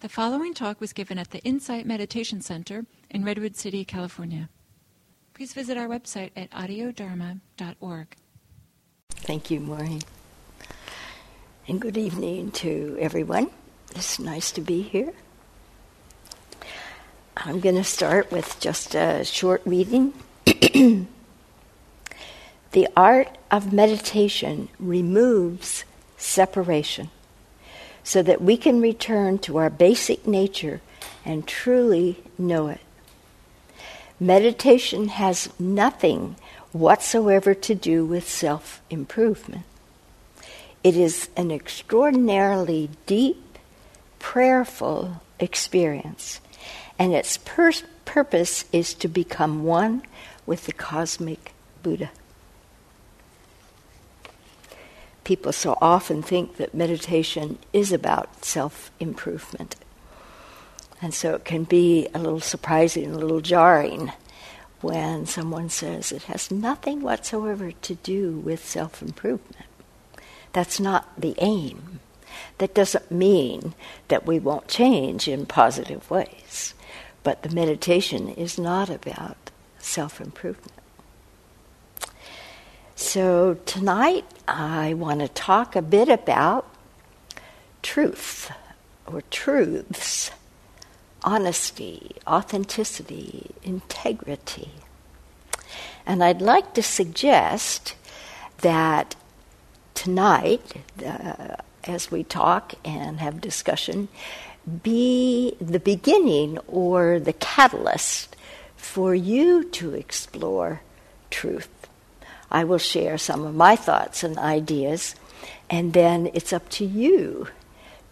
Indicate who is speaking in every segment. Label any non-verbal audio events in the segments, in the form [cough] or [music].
Speaker 1: The following talk was given at the Insight Meditation Center in Redwood City, California. Please visit our website at audiodharma.org.
Speaker 2: Thank you, Maureen. And good evening to everyone. It's nice to be here. I'm going to start with just a short reading. [clears throat] the art of meditation removes separation so that we can return to our basic nature and truly know it. Meditation has nothing whatsoever to do with self improvement. It is an extraordinarily deep, prayerful experience, and its pur- purpose is to become one with the cosmic Buddha people so often think that meditation is about self improvement. And so it can be a little surprising, a little jarring when someone says it has nothing whatsoever to do with self improvement. That's not the aim. That doesn't mean that we won't change in positive ways. But the meditation is not about self improvement. So tonight I want to talk a bit about truth or truths, honesty, authenticity, integrity. And I'd like to suggest that tonight, uh, as we talk and have discussion, be the beginning or the catalyst for you to explore truth I will share some of my thoughts and ideas, and then it's up to you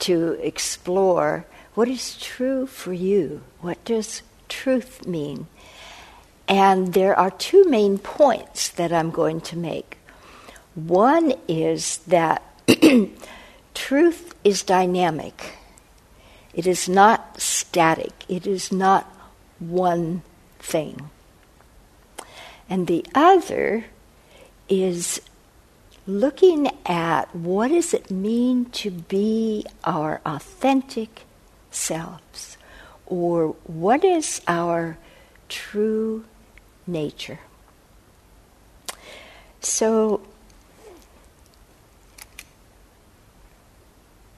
Speaker 2: to explore what is true for you. What does truth mean? And there are two main points that I'm going to make. One is that [clears throat] truth is dynamic, it is not static, it is not one thing. And the other is looking at what does it mean to be our authentic selves or what is our true nature. So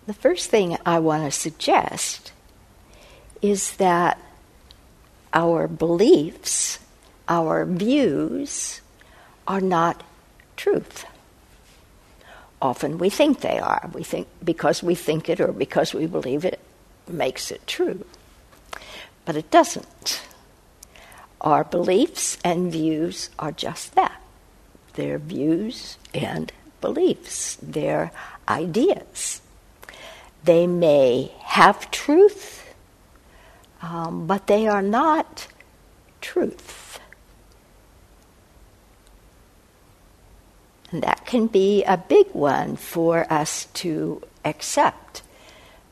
Speaker 2: the first thing I want to suggest is that our beliefs, our views are not truth. Often we think they are. We think because we think it or because we believe it makes it true. But it doesn't. Our beliefs and views are just that. They're views and beliefs. They're ideas. They may have truth, um, but they are not truth. And that can be a big one for us to accept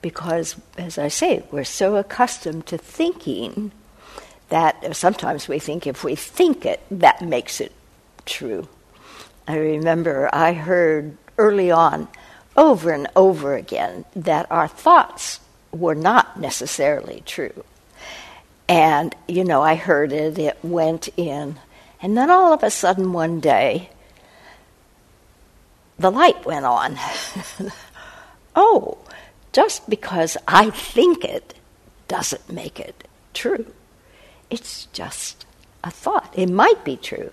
Speaker 2: because, as I say, we're so accustomed to thinking that sometimes we think if we think it, that makes it true. I remember I heard early on over and over again that our thoughts were not necessarily true. And, you know, I heard it, it went in. And then all of a sudden one day, the light went on. [laughs] oh, just because I think it doesn't make it true. It's just a thought. It might be true,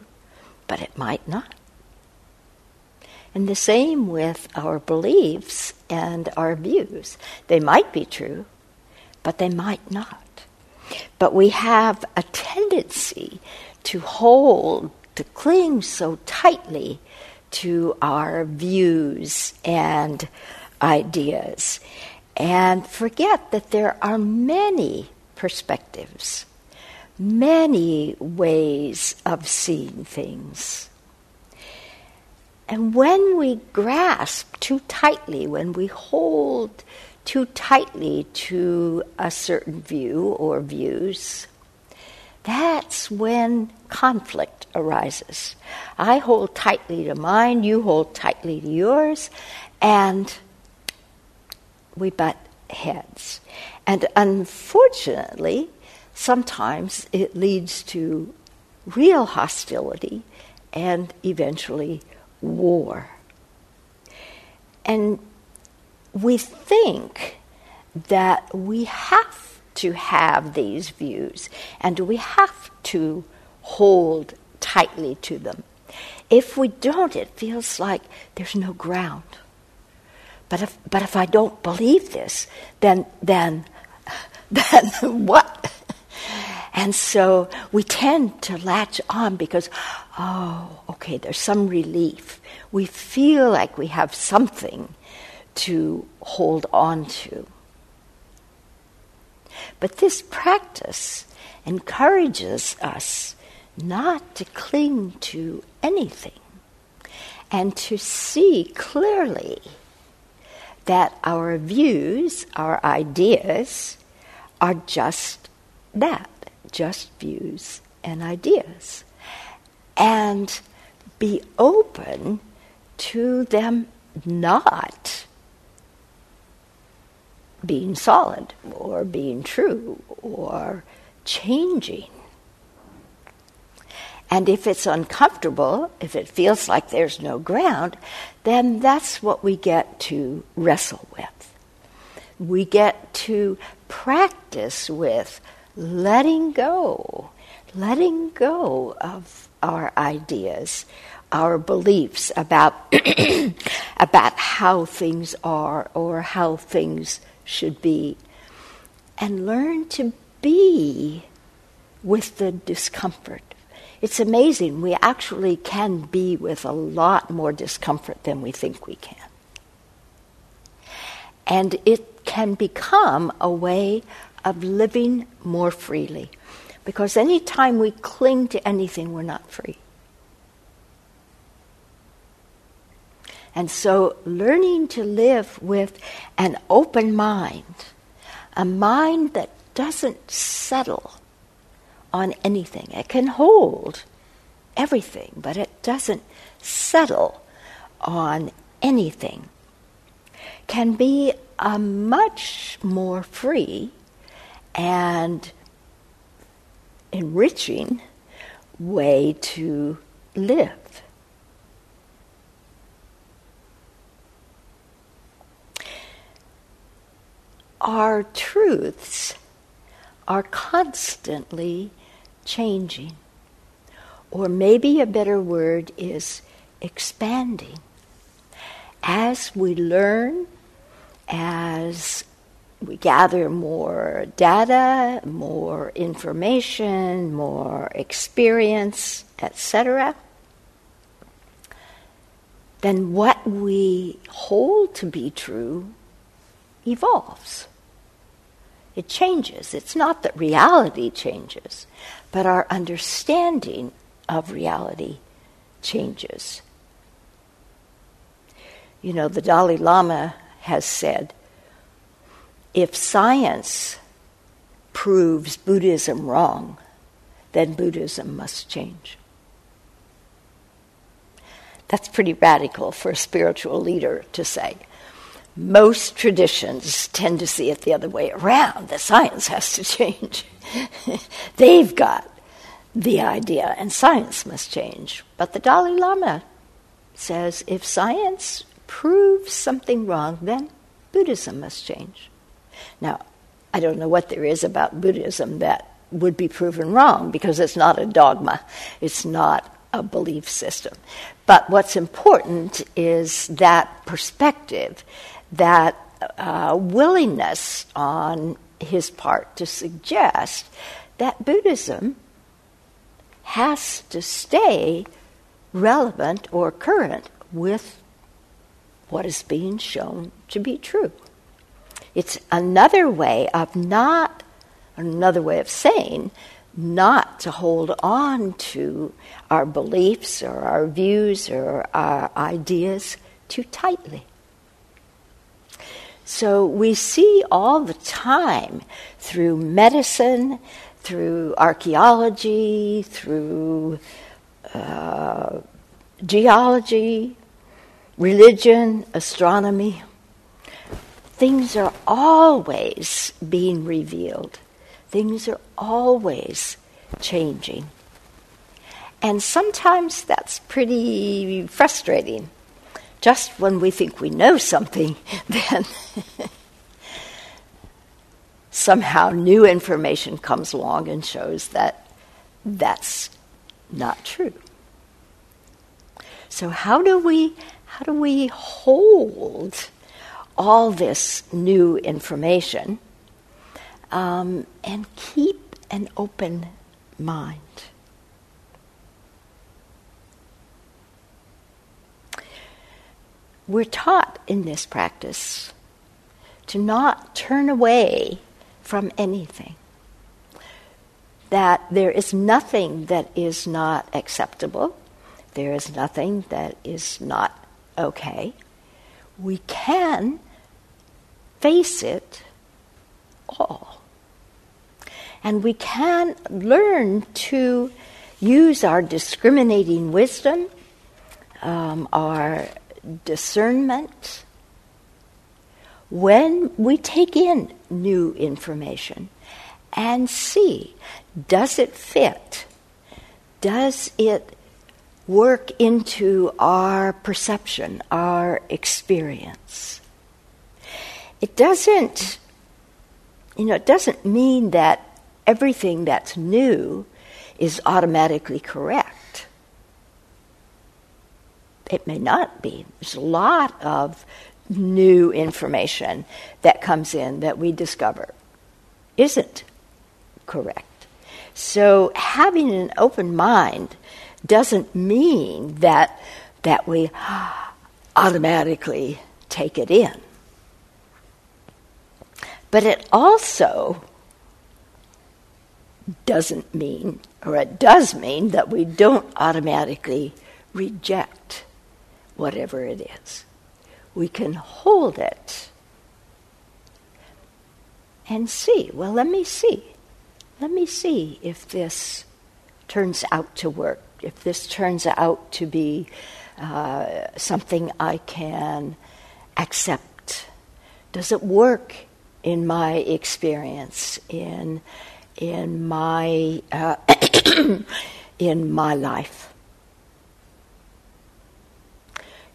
Speaker 2: but it might not. And the same with our beliefs and our views. They might be true, but they might not. But we have a tendency to hold, to cling so tightly to our views and ideas and forget that there are many perspectives, many ways of seeing things. And when we grasp too tightly, when we hold too tightly to a certain view or views, that's when conflict arises. I hold tightly to mine, you hold tightly to yours, and we butt heads. And unfortunately, sometimes it leads to real hostility and eventually war. And we think that we have to have these views and do we have to hold tightly to them. If we don't, it feels like there's no ground. But if, but if I don't believe this, then, then, [laughs] then what? And so we tend to latch on because, oh, okay, there's some relief. We feel like we have something to hold on to. But this practice encourages us not to cling to anything and to see clearly that our views, our ideas, are just that, just views and ideas. And be open to them not being solid or being true or changing. And if it's uncomfortable, if it feels like there's no ground, then that's what we get to wrestle with. We get to practice with letting go, letting go of our ideas, our beliefs about, [clears throat] about how things are or how things should be, and learn to be with the discomfort. It's amazing. We actually can be with a lot more discomfort than we think we can. And it can become a way of living more freely. Because anytime we cling to anything, we're not free. And so, learning to live with an open mind, a mind that doesn't settle on anything. It can hold everything, but it doesn't settle on anything. Can be a much more free and enriching way to live. Our truths are constantly changing. Or maybe a better word is expanding. As we learn, as we gather more data, more information, more experience, etc., then what we hold to be true evolves. It changes. It's not that reality changes, but our understanding of reality changes. You know, the Dalai Lama has said if science proves Buddhism wrong, then Buddhism must change. That's pretty radical for a spiritual leader to say most traditions tend to see it the other way around The science has to change. [laughs] They've got the idea, and science must change. But the Dalai Lama says if science proves something wrong, then Buddhism must change. Now, I don't know what there is about Buddhism that would be proven wrong because it's not a dogma, it's not a belief system. But what's important is that perspective that uh, willingness on his part to suggest that Buddhism has to stay relevant or current with what is being shown to be true. It's another way of not, another way of saying, not to hold on to our beliefs or our views or our ideas too tightly. So we see all the time through medicine, through archaeology, through uh, geology, religion, astronomy, things are always being revealed, things are always changing. And sometimes that's pretty frustrating. Just when we think we know something, [laughs] then somehow new information comes along and shows that that's not true. So how do we how do we hold all this new information um, and keep an open mind? We're taught in this practice to not turn away from anything. That there is nothing that is not acceptable, there is nothing that is not okay. We can face it all. And we can learn to use our discriminating wisdom, um, our discernment, when we take in new information and see does it fit? Does it work into our perception, our experience? It doesn't, you know, it doesn't mean that everything that's new is automatically correct. It may not be. There's a lot of new information that comes in that we discover isn't correct. So having an open mind doesn't mean that that we automatically take it in. But it also doesn't mean, or it does mean, that we don't automatically reject whatever it is we can hold it and see. Well, let me see. Let me see if this turns out to work, if this turns out to be uh, something I can accept. Does it work in my experience, in, in, my, uh, [coughs] in my life?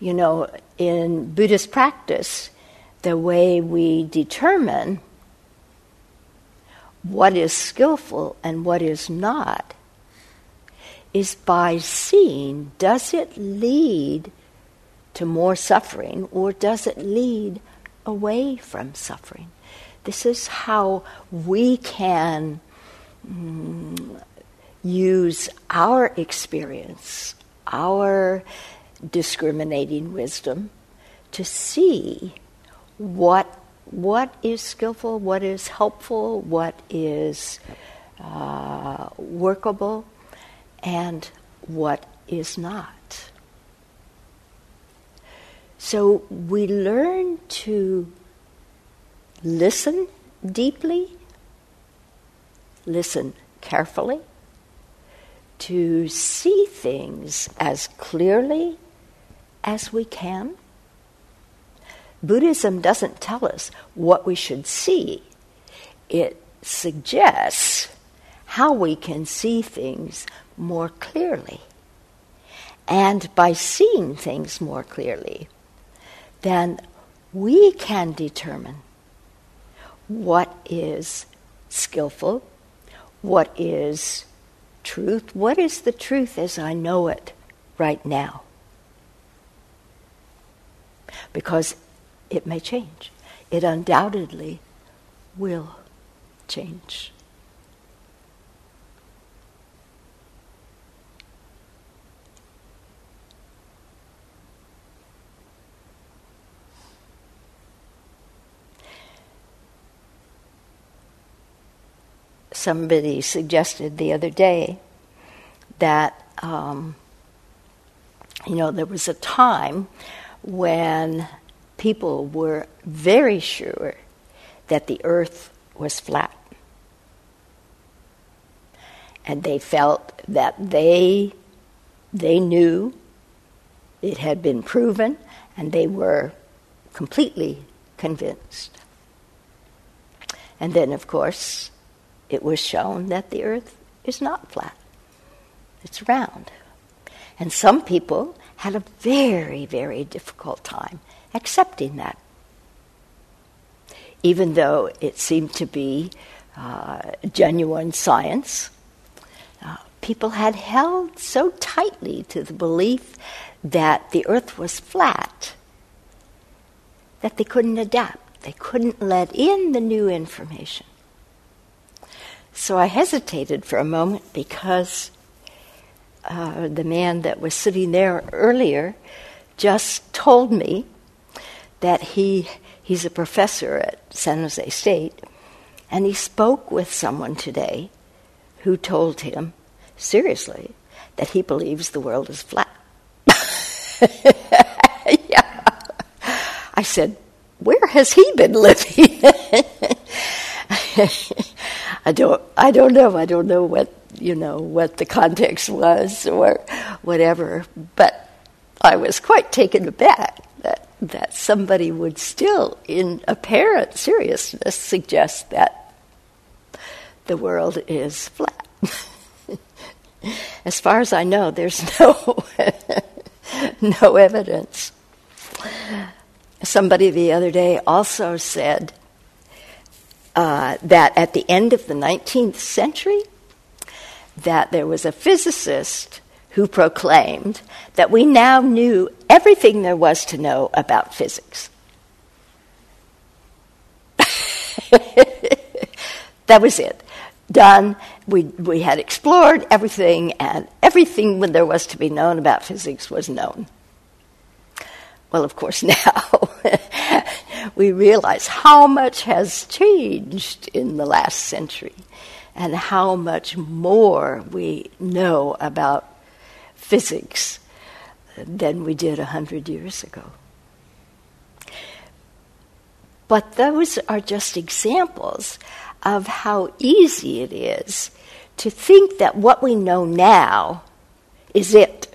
Speaker 2: You know, in Buddhist practice, the way we determine what is skillful and what is not is by seeing does it lead to more suffering or does it lead away from suffering? This is how we can mm, use our experience, our discriminating wisdom to see what what is skillful, what is helpful, what is uh, workable, and what is not. So we learn to listen deeply, listen carefully, to see things as clearly as we can. Buddhism doesn't tell us what we should see, it suggests how we can see things more clearly. And by seeing things more clearly, then we can determine what is skillful, what is truth, what is the truth as I know it right now because it may change. It undoubtedly will change. Somebody suggested the other day that, um, you know, there was a time when people were very sure that the earth was flat. And they felt that they, they knew it had been proven, and they were completely convinced. And then, of course, it was shown that the earth is not flat, it's round. And some people had a very, very difficult time accepting that. Even though it seemed to be uh, genuine science, uh, people had held so tightly to the belief that the earth was flat that they couldn't adapt. They couldn't let in the new information. So I hesitated for a moment because uh, the man that was sitting there earlier just told me that he he's a professor at San Jose State, and he spoke with someone today who told him seriously that he believes the world is flat. [laughs] yeah. I said, "Where has he been living?" [laughs] I don't I don't know. I don't know what you know what the context was or whatever. But I was quite taken aback that that somebody would still, in apparent seriousness, suggest that the world is flat. [laughs] as far as I know, there's no [laughs] no evidence. Somebody the other day also said uh, that at the end of the 19th century, that there was a physicist who proclaimed that we now knew everything there was to know about physics. [laughs] that was it. Done. We, we had explored everything, and everything there was to be known about physics was known. Well, of course, [laughs] now we realize how much has changed in the last century and how much more we know about physics than we did a hundred years ago. But those are just examples of how easy it is to think that what we know now is it.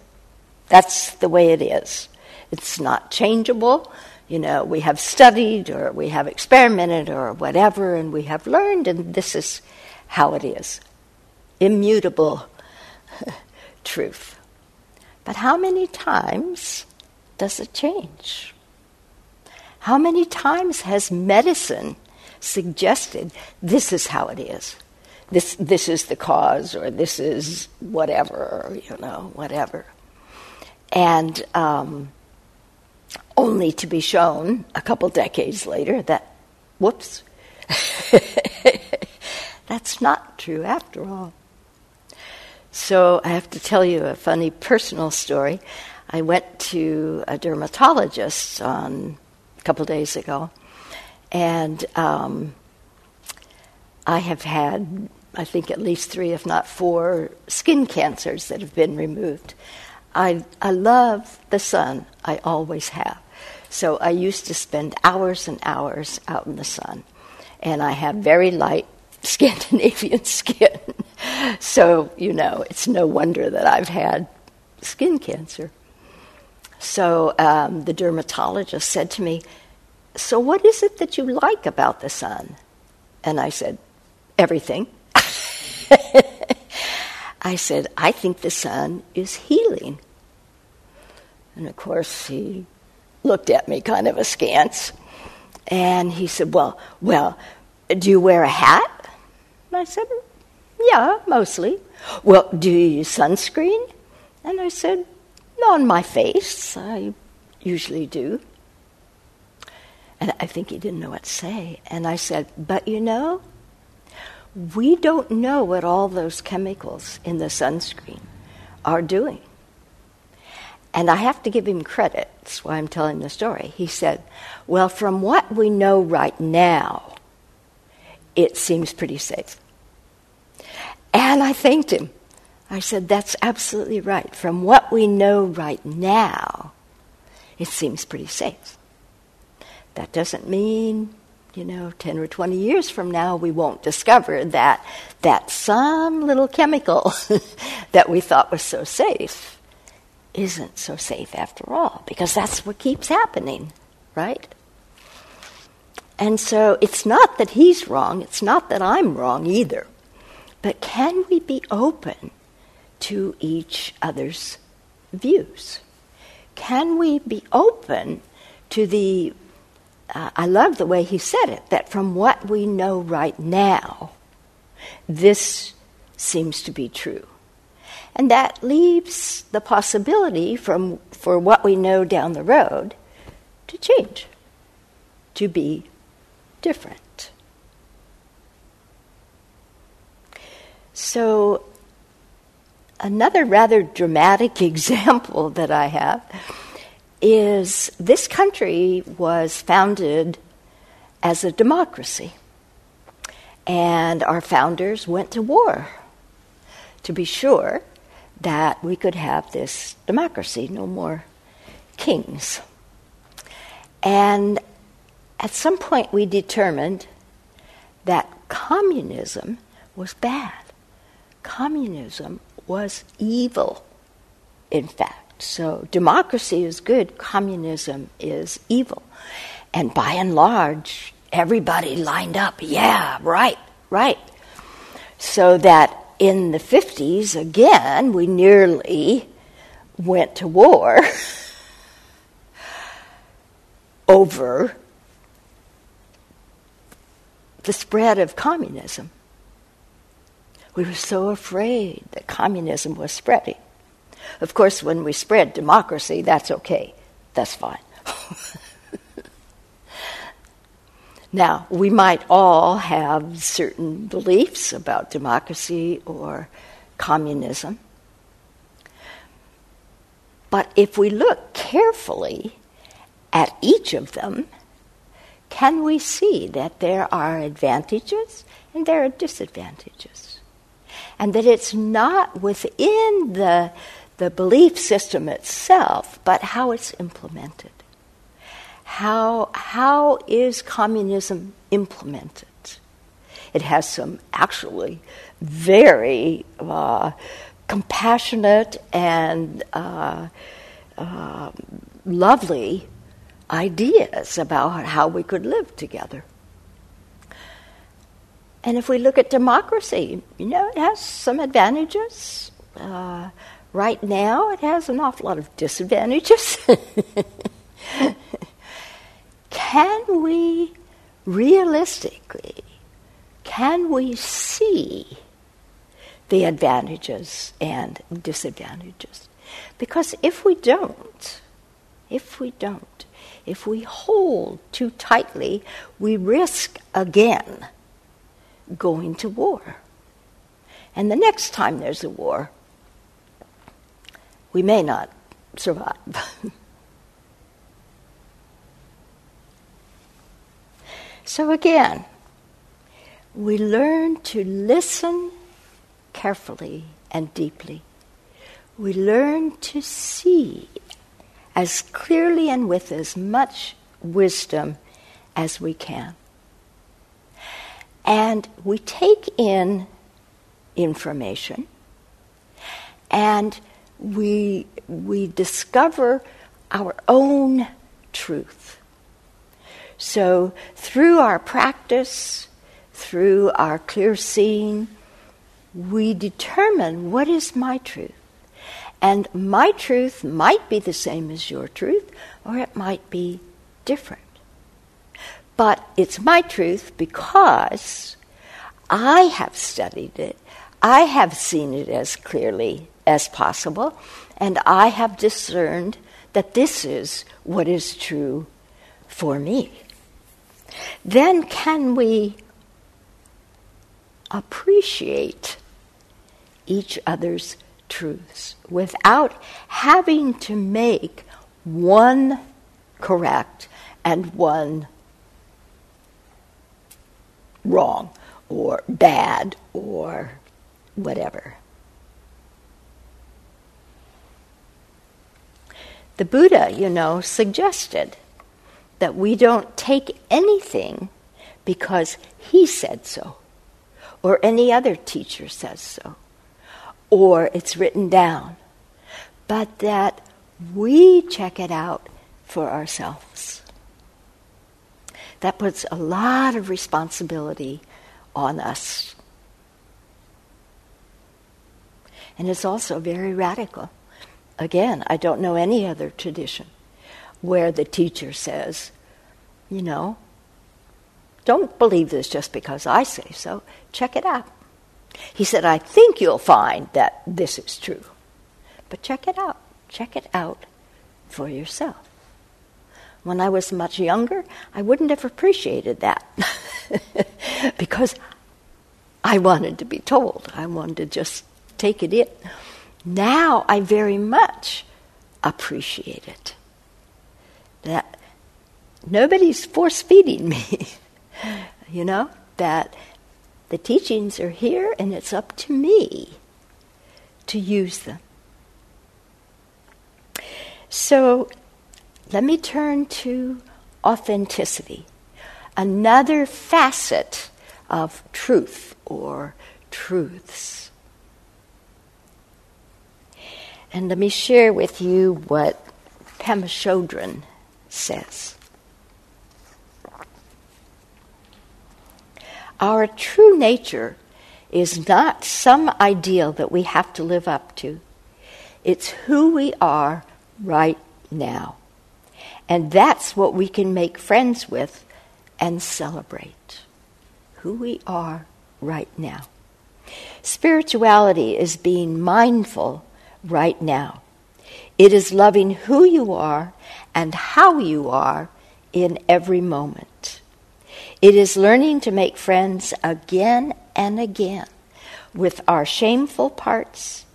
Speaker 2: That's the way it is. It's not changeable. You know, we have studied or we have experimented or whatever, and we have learned, and this is how it is. Immutable [laughs] truth. But how many times does it change? How many times has medicine suggested this is how it is? This, this is the cause, or this is whatever, you know, whatever. And um, only to be shown a couple decades later that, whoops, [laughs] that's not true after all. So I have to tell you a funny personal story. I went to a dermatologist on a couple days ago, and um, I have had, I think, at least three, if not four, skin cancers that have been removed. I, I love the sun, I always have. So I used to spend hours and hours out in the sun. And I have very light Scandinavian [laughs] skin. so, you know, it's no wonder that I've had skin cancer. So um, the dermatologist said to me, So, what is it that you like about the sun? And I said, Everything. [laughs] I said, I think the sun is healing. And of course, he looked at me kind of askance. And he said, Well, well, do you wear a hat? And I said, Yeah, mostly. Well, do you use sunscreen? And I said, On my face, I usually do. And I think he didn't know what to say. And I said, But you know, we don't know what all those chemicals in the sunscreen are doing. And I have to give him credit. That's why I'm telling the story. He said, Well, from what we know right now, it seems pretty safe. And I thanked him. I said, That's absolutely right. From what we know right now, it seems pretty safe. That doesn't mean, you know, 10 or 20 years from now, we won't discover that, that some little chemical [laughs] that we thought was so safe isn't so safe after all, because that's what keeps happening, right? And so it's not that he's wrong, it's not that I'm wrong either. But can we be open to each other's views? Can we be open to the, uh, I love the way he said it, that from what we know right now, this seems to be true. And that leaves the possibility from, for what we know down the road to change, to be different. So, another rather dramatic [laughs] example that I have is this country was founded as a democracy. And our founders went to war to be sure that we could have this democracy, no more kings. And at some point, we determined that communism was bad. Communism was evil, in fact. So, democracy is good, communism is evil. And by and large, everybody lined up, yeah, right, right. So that in the 50s, again, we nearly went to war [laughs] over the spread of communism. We were so afraid that communism was spreading. Of course, when we spread democracy, that's okay. That's fine. [laughs] now, we might all have certain beliefs about democracy or communism. But if we look carefully at each of them, can we see that there are advantages and there are disadvantages? And that it's not within the, the belief system itself, but how it's implemented. How, how is communism implemented? It has some actually very uh, compassionate and uh, uh, lovely ideas about how we could live together. And if we look at democracy, you know, it has some advantages. Uh, right now, it has an awful lot of disadvantages. [laughs] can we realistically, can we see the advantages and disadvantages? Because if we don't, if we don't, if we hold too tightly, we risk again going to war. And the next time there's a war, we may not survive. [laughs] so again, we learn to listen carefully and deeply. We learn to see as clearly and with as much wisdom as we can. And we take in information and we, we discover our own truth. So, through our practice, through our clear seeing, we determine what is my truth. And my truth might be the same as your truth, or it might be different. But it's my truth because I have studied it, I have seen it as clearly as possible, and I have discerned that this is what is true for me. Then can we appreciate each other's truths without having to make one correct and one wrong or bad or whatever. The Buddha, you know, suggested that we don't take anything because he said so, or any other teacher says so or it's written down, but that we check it out for ourselves. That puts a lot of responsibility on us. And it's also very radical. Again, I don't know any other tradition where the teacher says, you know, don't believe this just because I say so. Check it out. He said, I think you'll find that this is true. But check it out. Check it out for yourself. When I was much younger, I wouldn't have appreciated that [laughs] because I wanted to be told. I wanted to just take it in. Now I very much appreciate it. That nobody's force feeding me. [laughs] you know, that the teachings are here and it's up to me to use them. So let me turn to authenticity, another facet of truth or truths. And let me share with you what Pema Chodron says. Our true nature is not some ideal that we have to live up to. It's who we are right now. And that's what we can make friends with and celebrate. Who we are right now. Spirituality is being mindful right now. It is loving who you are and how you are in every moment. It is learning to make friends again and again with our shameful parts,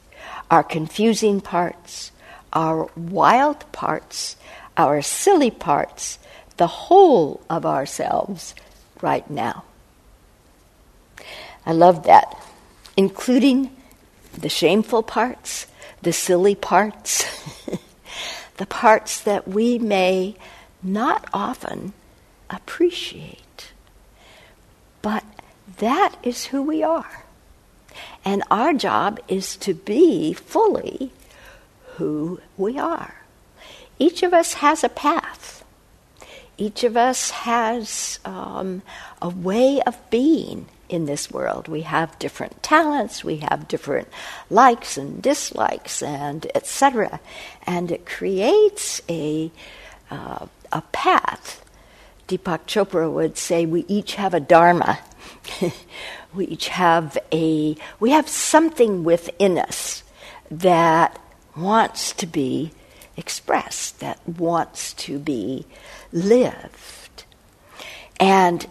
Speaker 2: our confusing parts, our wild parts, our silly parts, the whole of ourselves right now. I love that, including the shameful parts, the silly parts, [laughs] the parts that we may not often appreciate. But that is who we are. And our job is to be fully who we are. Each of us has a path. Each of us has um, a way of being in this world. We have different talents, we have different likes and dislikes, and etc. And it creates a uh, a path. Deepak Chopra would say we each have a dharma. [laughs] we each have a we have something within us that wants to be expressed, that wants to be lived. And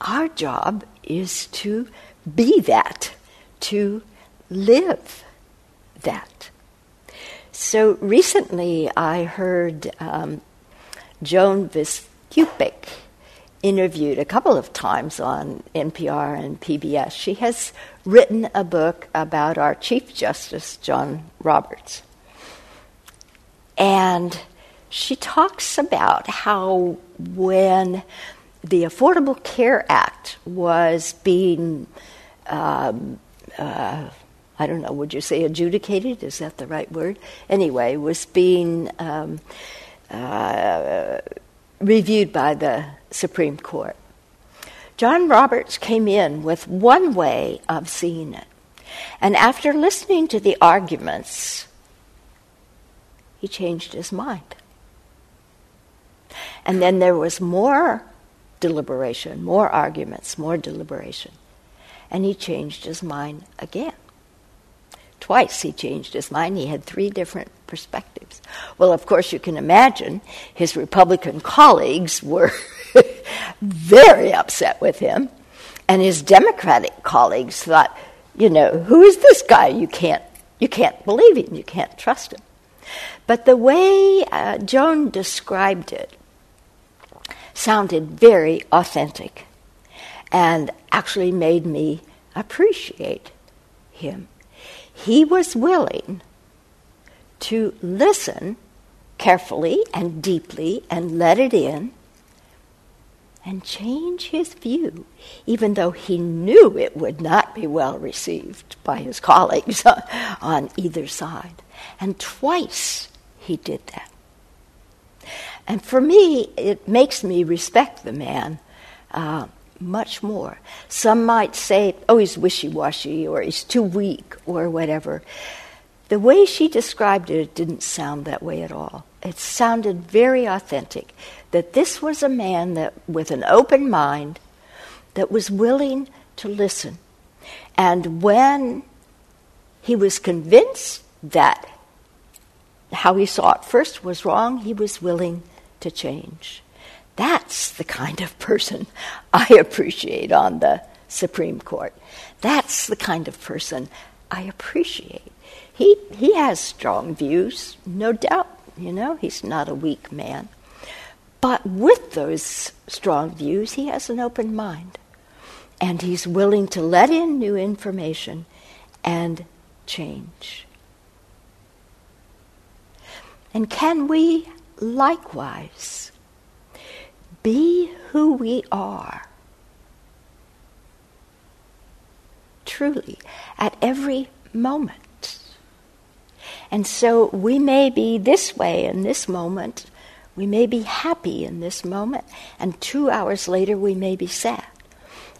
Speaker 2: our job is to be that, to live that. So recently I heard um, Joan Biskupic interviewed a couple of times on NPR and PBS. She has written a book about our Chief Justice, John Roberts. And she talks about how when the Affordable Care Act was being, um, uh, I don't know, would you say adjudicated? Is that the right word? Anyway, was being um, uh, reviewed by the Supreme Court. John Roberts came in with one way of seeing it. And after listening to the arguments, he changed his mind. And then there was more deliberation, more arguments, more deliberation. And he changed his mind again. Twice he changed his mind. He had three different perspectives. Well, of course, you can imagine his Republican colleagues were [laughs] very upset with him. And his Democratic colleagues thought, you know, who is this guy? You can't, you can't believe him. You can't trust him. But the way uh, Joan described it sounded very authentic and actually made me appreciate him. He was willing to listen carefully and deeply and let it in and change his view, even though he knew it would not be well received by his [laughs] colleagues on either side. And twice he did that. And for me, it makes me respect the man uh, much more. Some might say, oh, he's wishy washy or he's too weak or whatever. The way she described it, it didn't sound that way at all. It sounded very authentic that this was a man that, with an open mind, that was willing to listen. And when he was convinced that how he saw it first was wrong, he was willing to change. That's the kind of person [laughs] I appreciate on the Supreme Court. That's the kind of person I appreciate. He, he has strong views, no doubt, you know, he's not a weak man. But with those strong views, he has an open mind. And he's willing to let in new information and change. And can we likewise be who we are? Truly, at every moment. And so we may be this way in this moment, we may be happy in this moment, and two hours later we may be sad,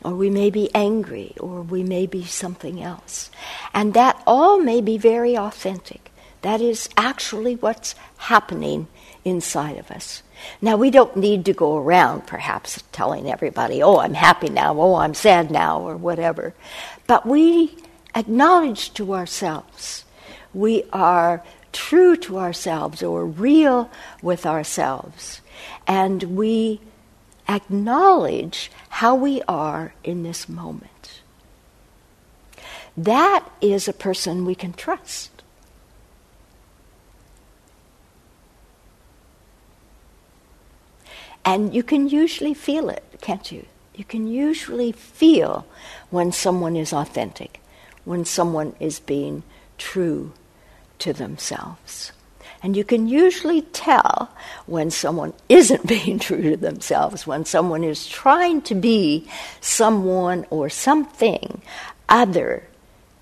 Speaker 2: or we may be angry, or we may be something else. And that all may be very authentic. That is actually what's happening inside of us. Now, we don't need to go around perhaps telling everybody, oh, I'm happy now, oh, I'm sad now, or whatever. But we acknowledge to ourselves, we are true to ourselves or real with ourselves, and we acknowledge how we are in this moment. That is a person we can trust. And you can usually feel it, can't you? You can usually feel when someone is authentic, when someone is being true to themselves. And you can usually tell when someone [laughs] isn't being true to themselves, when someone is trying to be someone or something other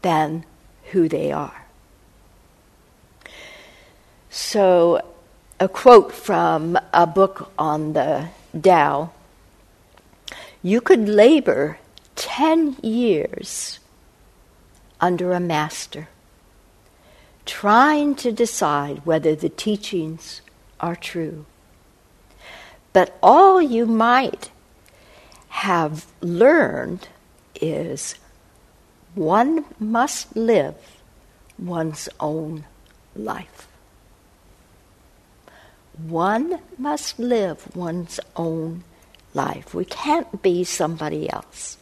Speaker 2: than who they are. So a quote from a book on the Tao. You could labor 10 years under a master, trying to decide whether the teachings are true. But all you might have learned is one must live one's own life. One must live one's own life. We can't be somebody else.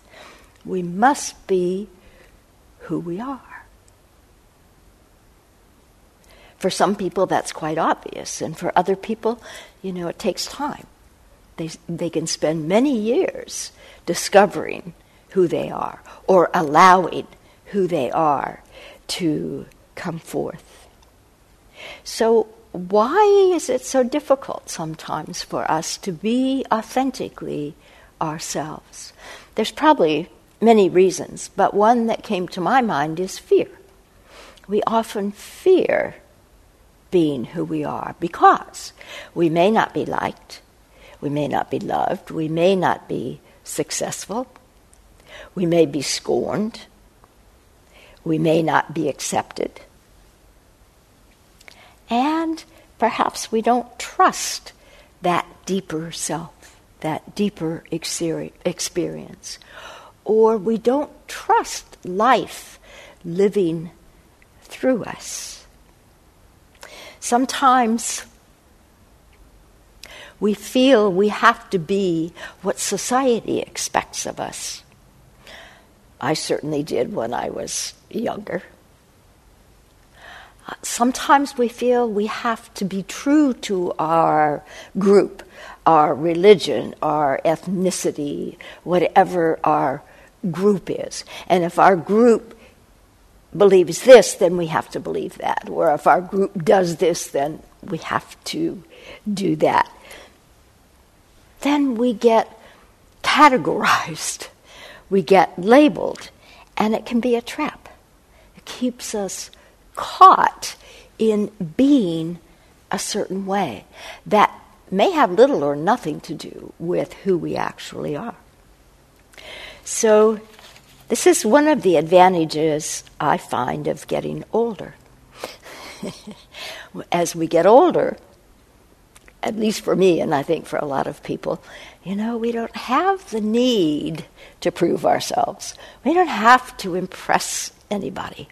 Speaker 2: We must be who we are. For some people, that's quite obvious, and for other people, you know, it takes time. They, they can spend many years discovering who they are or allowing who they are to come forth. So, why is it so difficult sometimes for us to be authentically ourselves? There's probably many reasons, but one that came to my mind is fear. We often fear being who we are because we may not be liked, we may not be loved, we may not be successful, we may be scorned, we may not be accepted and perhaps we don't trust that deeper self, that deeper experience. Or we don't trust life living through us. Sometimes we feel we have to be what society expects of us. I certainly did when I was younger sometimes we feel we have to be true to our group, our religion, our ethnicity, whatever our group is. And if our group believes this, then we have to believe that. Or if our group does this, then we have to do that. Then we get categorized, we get labeled, and it can be a trap. It keeps us caught in being a certain way. That may have little or nothing to do with who we actually are. So, this is one of the advantages I find of getting older. [laughs] As we get older, at least for me, and I think for a lot of people, you know, we don't have the need to prove ourselves. We don't have to impress anybody.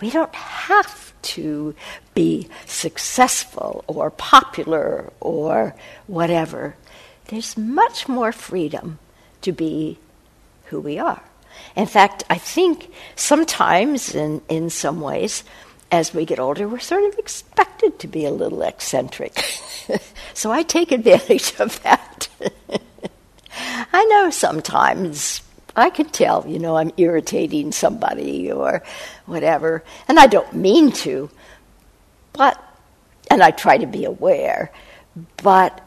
Speaker 2: We don't have to be successful or popular or whatever. There's much more freedom to be who we are. In fact, I think sometimes, in, in some ways, as we get older, we're sort of expected to be a little eccentric. [laughs] so I take advantage of that. [laughs] I know sometimes I can tell, you know, I'm irritating somebody or whatever, and I don't mean to, but, and I try to be aware, but,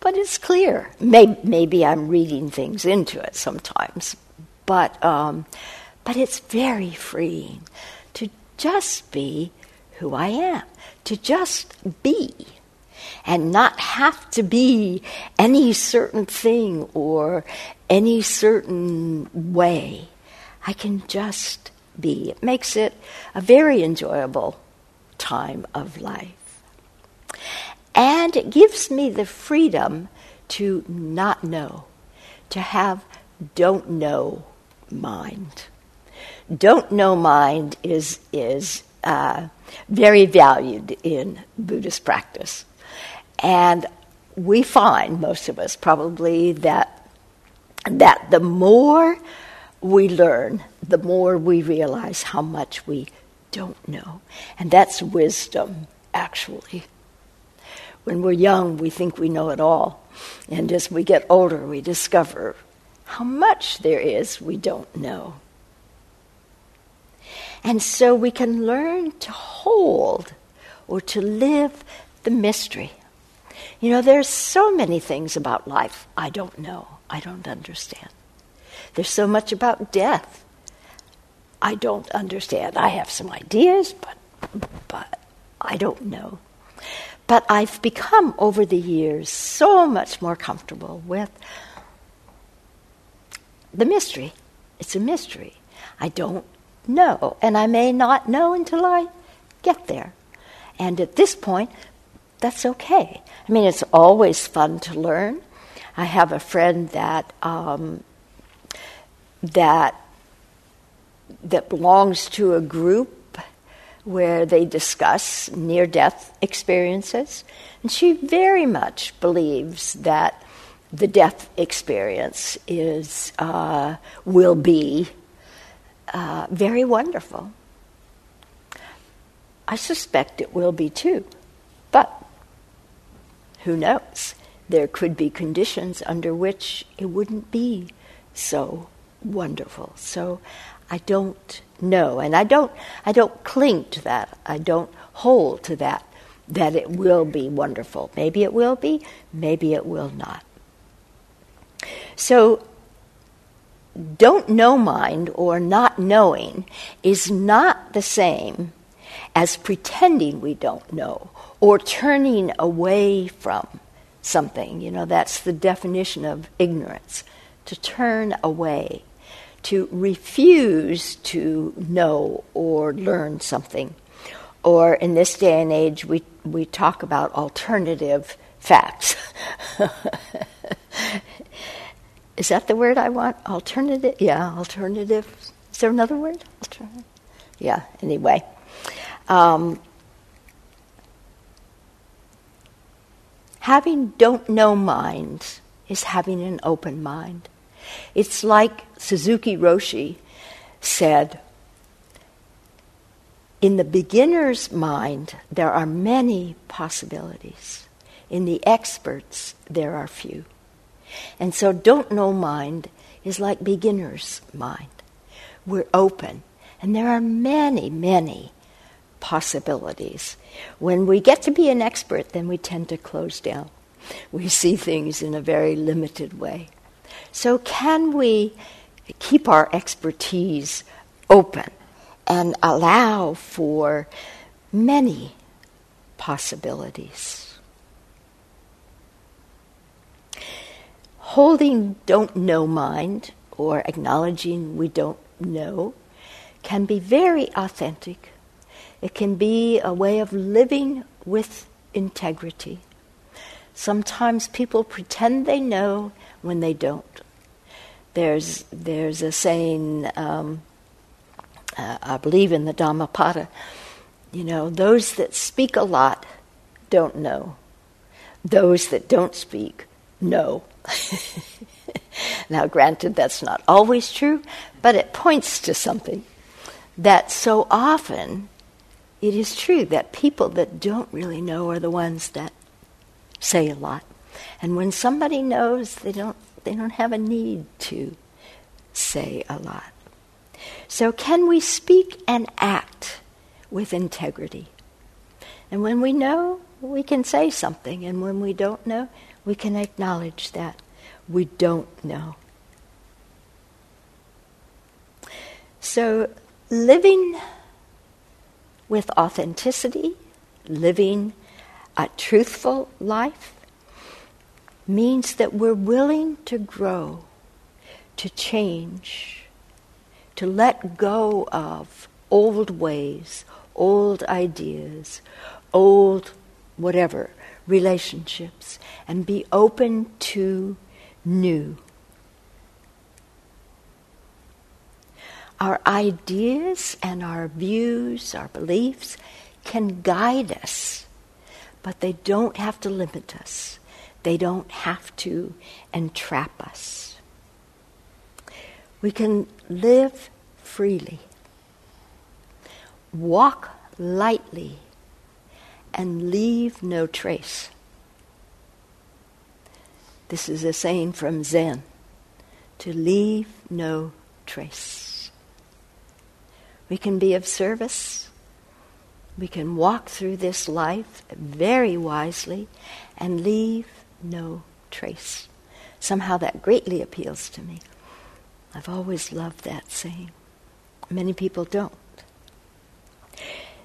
Speaker 2: but it's clear. Maybe, maybe I'm reading things into it sometimes, but, um, but it's very freeing to just be who I am, to just be and not have to be any certain thing or any certain way. I can just be. It makes it a very enjoyable time of life. And it gives me the freedom to not know, to have don't know mind. Don't know mind is, is uh, very valued in Buddhist practice. And we find, most of us probably, that, that the more we learn, the more we realize how much we don't know. And that's wisdom, actually. When we're young, we think we know it all. And as we get older, we discover how much there is we don't know. And so we can learn to hold or to live the mystery you know, there's so many things about life I don't know, I don't understand. There's so much about death I don't understand. I have some ideas, but, but I don't know. But I've become, over the years, so much more comfortable with the mystery. It's a mystery. I don't know, and I may not know until I get there. And at this point, that's okay. I mean, it's always fun to learn. I have a friend that um, that that belongs to a group where they discuss near death experiences, and she very much believes that the death experience is uh, will be uh, very wonderful. I suspect it will be too, but who knows? There could be conditions under which it wouldn't be so wonderful. So I don't know, and I don't I don't cling to that. I don't hold to that that it will be wonderful. Maybe it will be, maybe it will not. So don't know mind or not knowing is not the same as pretending we don't know or turning away from something. You know, that's the definition of ignorance to turn away, to refuse to know or learn something. Or in this day and age, we, we talk about alternative facts. [laughs] Is that the word I want? Alternative? Yeah, alternative. Is there another word? Yeah, anyway. Um, having don't know mind is having an open mind. It's like Suzuki Roshi said in the beginner's mind, there are many possibilities. In the expert's, there are few. And so, don't know mind is like beginner's mind. We're open, and there are many, many possibilities. When we get to be an expert, then we tend to close down. We see things in a very limited way. So, can we keep our expertise open and allow for many possibilities? holding don't know mind or acknowledging we don't know can be very authentic. It can be a way of living with integrity. Sometimes people pretend they know when they don't. There's, there's a saying, um, uh, I believe in the Dhammapada, you know, those that speak a lot don't know. Those that don't speak know. [laughs] now, granted, that's not always true, but it points to something that so often it is true that people that don't really know are the ones that say a lot. And when somebody knows, they don't, they don't have a need to say a lot. So, can we speak and act with integrity? And when we know, we can say something. And when we don't know, we can acknowledge that we don't know. So, living with authenticity, living a truthful life, means that we're willing to grow, to change, to let go of old ways, old ideas, old whatever relationships, and be open to new. Our ideas and our views, our beliefs can guide us, but they don't have to limit us. They don't have to entrap us. We can live freely, walk lightly, and leave no trace. This is a saying from Zen to leave no trace. We can be of service. We can walk through this life very wisely and leave no trace. Somehow that greatly appeals to me. I've always loved that saying. Many people don't.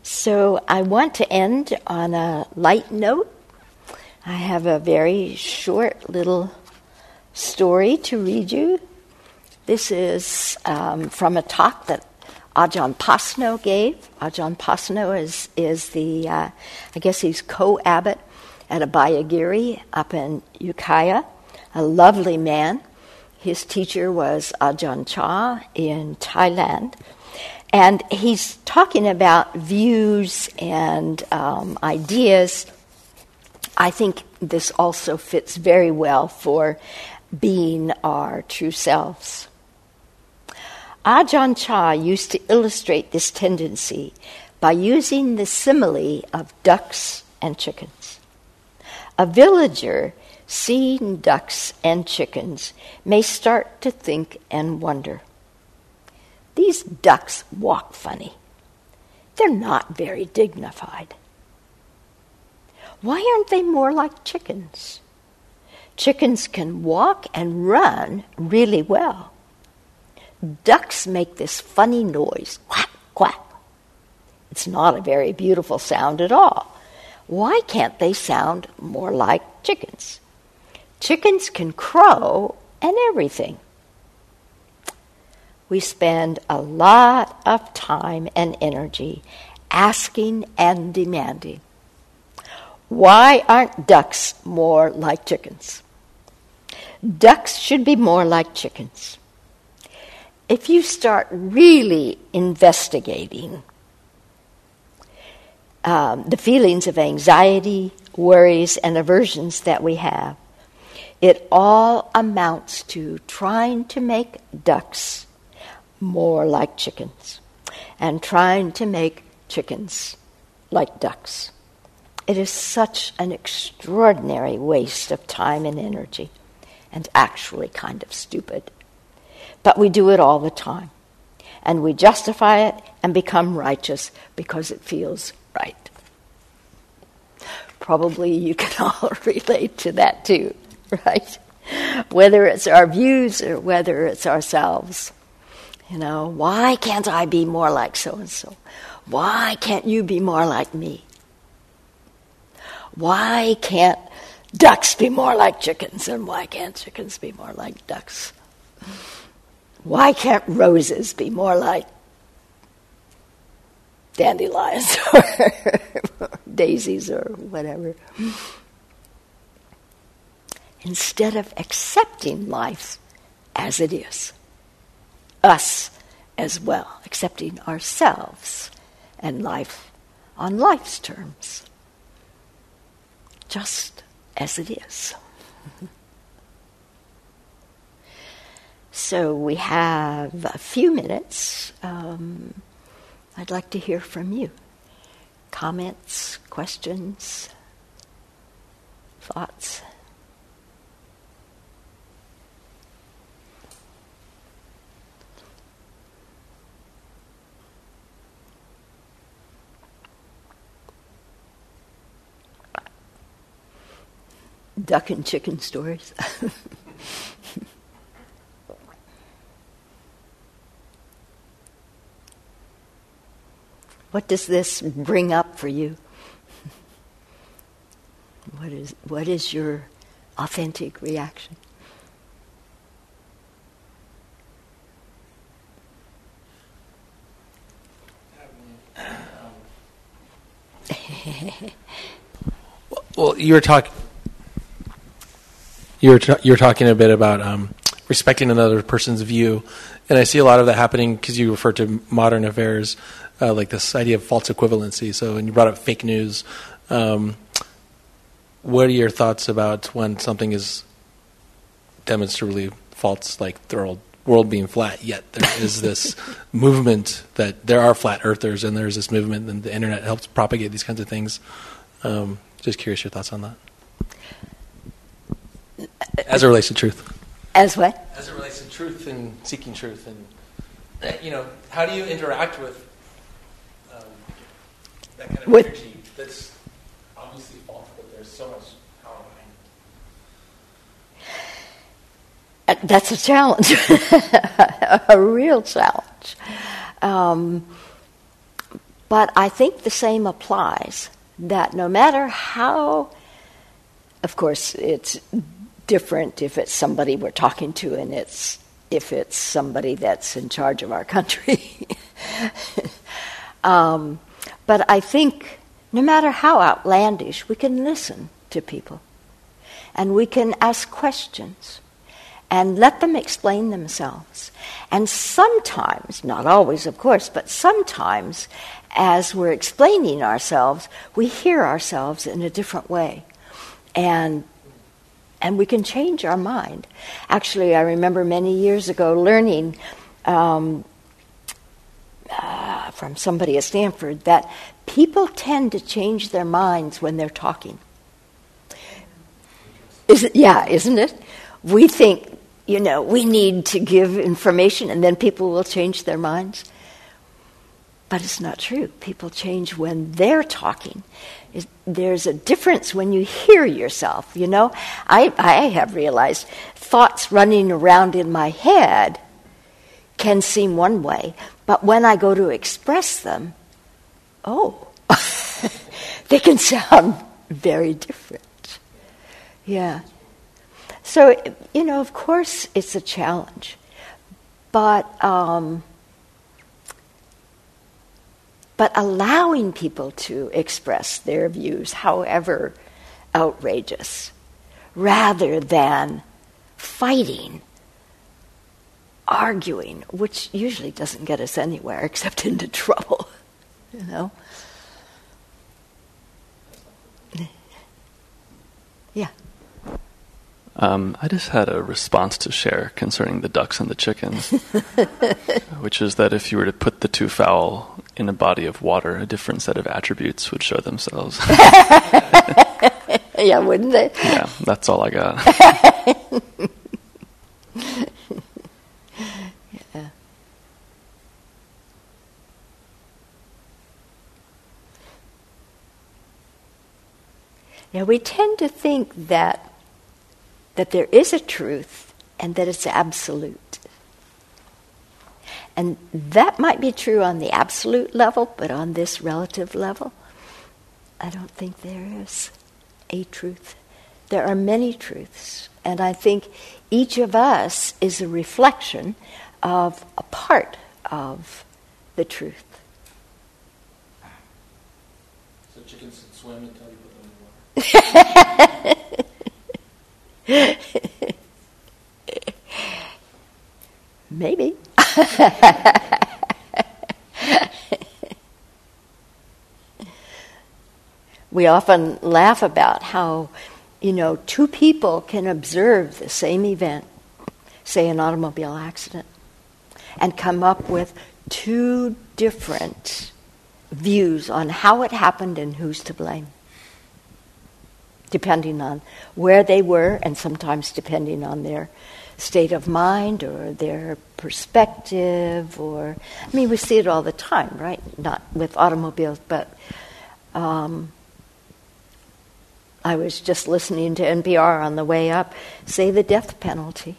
Speaker 2: So I want to end on a light note. I have a very short little story to read you. This is um, from a talk that Ajahn Pasanno gave. Ajahn Pasanno is, is the, uh, I guess he's co abbot at Abhayagiri up in Ukiah, a lovely man. His teacher was Ajahn Chah in Thailand. And he's talking about views and um, ideas. I think this also fits very well for being our true selves. Ajahn Chah used to illustrate this tendency by using the simile of ducks and chickens. A villager seeing ducks and chickens may start to think and wonder these ducks walk funny. They're not very dignified. Why aren't they more like chickens? Chickens can walk and run really well. Ducks make this funny noise quack, quack. It's not a very beautiful sound at all. Why can't they sound more like chickens? Chickens can crow and everything we spend a lot of time and energy asking and demanding. Why aren't ducks more like chickens? Ducks should be more like chickens. If you start really investigating um, the feelings of anxiety, worries, and aversions that we have, it all amounts to trying to make ducks more like chickens and trying to make chickens like ducks. It is such an extraordinary waste of time and energy and actually kind of stupid. But we do it all the time. And we justify it and become righteous because it feels right. Probably you can [laughs] all relate to that too, right? Whether it's our views or whether it's ourselves. You know, why can't I be more like so and so? Why can't you be more like me? Why can't ducks be more like chickens and why can't chickens be more like ducks? Why can't roses be more like dandelions [laughs] or daisies or whatever? Instead of accepting life as it is, us as well, accepting ourselves and life on life's terms, just as it is. [laughs] so we have a few minutes. Um, I'd like to hear from you. Comments, questions, thoughts? duck and chicken stories. [laughs] what does this bring up for you? What is, what is your authentic reaction? [laughs]
Speaker 3: well, you were talking you were t- you were talking a bit about um, respecting another person's view, and I see a lot of that happening because you refer to modern affairs, uh, like this idea of false equivalency. So, and you brought up fake news. Um, what are your thoughts about when something is demonstrably false, like the world, world being flat? Yet there [laughs] is this movement that there are flat earthers, and there's this movement, and the internet helps propagate these kinds of things. Um, just curious your thoughts on that as it relates to truth.
Speaker 2: As what?
Speaker 3: As it relates to truth and seeking truth, and uh, you know, how do you interact with that kind of with, energy that's obviously false, but there's so much power
Speaker 2: behind it? Uh, that's a challenge, [laughs] a real challenge. Um, but I think the same applies. That no matter how, of course, it's different if it's somebody we're talking to and it's if it's somebody that's in charge of our country. [laughs] um, but I think no matter how outlandish, we can listen to people and we can ask questions and let them explain themselves. And sometimes, not always, of course, but sometimes, as we're explaining ourselves, we hear ourselves in a different way. And and we can change our mind. Actually, I remember many years ago learning um, uh, from somebody at Stanford that people tend to change their minds when they're talking. Is it, yeah, isn't it? We think, you know, we need to give information and then people will change their minds. But it's not true. People change when they're talking there's a difference when you hear yourself, you know. I, I have realized thoughts running around in my head can seem one way, but when I go to express them, oh, [laughs] they can sound very different. Yeah. So, you know, of course it's a challenge, but. Um, but allowing people to express their views, however outrageous, rather than fighting, arguing, which usually doesn't get us anywhere [laughs] except into trouble, you know? [laughs] Yeah.
Speaker 4: Um, I just had a response to share concerning the ducks and the chickens, [laughs] which is that if you were to put the two fowl in a body of water, a different set of attributes would show themselves.
Speaker 2: yeah, wouldn't they?
Speaker 4: Yeah, that's all I got. Yeah,
Speaker 2: we tend to think that that there is a truth and that it's absolute. And that might be true on the absolute level, but on this relative level, I don't think there is a truth There are many truths, and I think each of us is a reflection of a part of the truth.
Speaker 3: So chickens can swim until you put them in water. [laughs]
Speaker 2: Maybe. we often laugh about how, you know, two people can observe the same event, say an automobile accident, and come up with two different views on how it happened and who's to blame, depending on where they were and sometimes depending on their state of mind or their perspective or i mean we see it all the time right? Not with automobiles but um, i was just listening to npr on the way up say the death penalty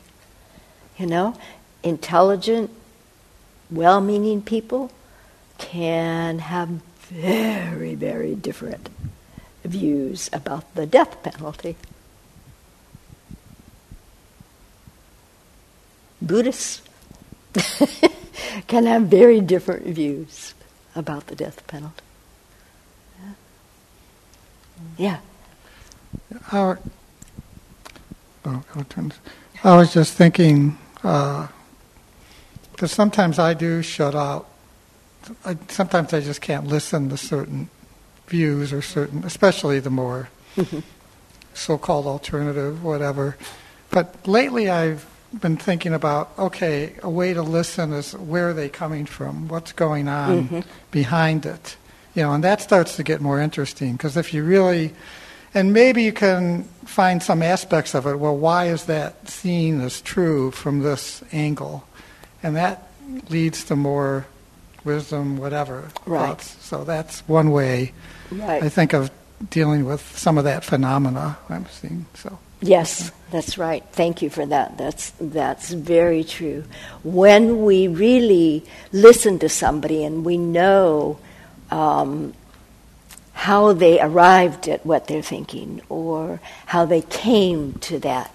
Speaker 2: you know? Intelligent well-meaning people can have very very different views about the death penalty Buddhists [laughs] can have very different views about the death penalty. Yeah.
Speaker 5: Our, oh, I was just thinking, because uh, sometimes I do shut out. I, sometimes I just can't listen to certain views or certain, especially the more mm-hmm. so-called alternative, whatever. But lately, I've been thinking about okay, a way to listen is where are they coming from? What's going on mm-hmm. behind it? You know, and that starts to get more interesting because if you really, and maybe you can find some aspects of it. Well, why is that seen as true from this angle? And that leads to more wisdom, whatever.
Speaker 2: Right.
Speaker 5: Thoughts. So that's one way
Speaker 2: right.
Speaker 5: I think of dealing with some of that phenomena I'm seeing. So.
Speaker 2: Yes, that's right. Thank you for that. That's that's very true. When we really listen to somebody and we know um, how they arrived at what they're thinking or how they came to that,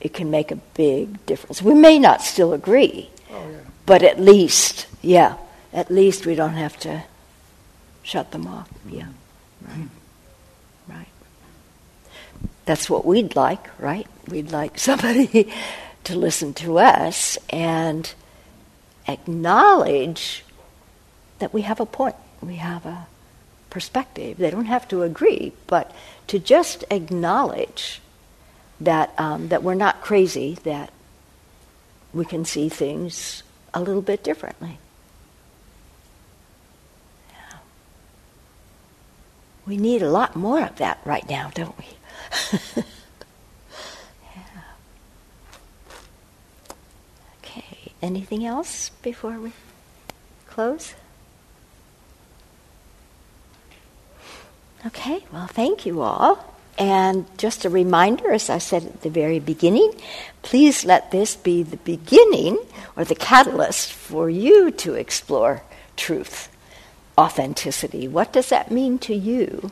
Speaker 2: it can make a big difference. We may not still agree,
Speaker 5: oh, yeah.
Speaker 2: but at least, yeah, at least we don't have to shut them off. Yeah, right. Right. That's what we'd like, right? We'd like [laughs] somebody to listen to us and acknowledge that we have a point, we have a perspective. They don't have to agree, but to just acknowledge that um, that we're not crazy, that we can see things a little bit differently. We need a lot more of that right now, don't we? [laughs] yeah. Okay, anything else before we close? Okay, well, thank you all. And just a reminder, as I said at the very beginning, please let this be the beginning or the catalyst for you to explore truth, authenticity. What does that mean to you?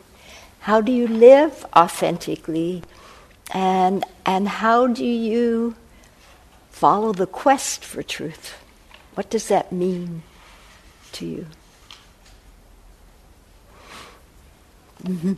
Speaker 2: How do you live authentically? And, and how do you follow the quest for truth? What does that mean to you? Mm-hmm.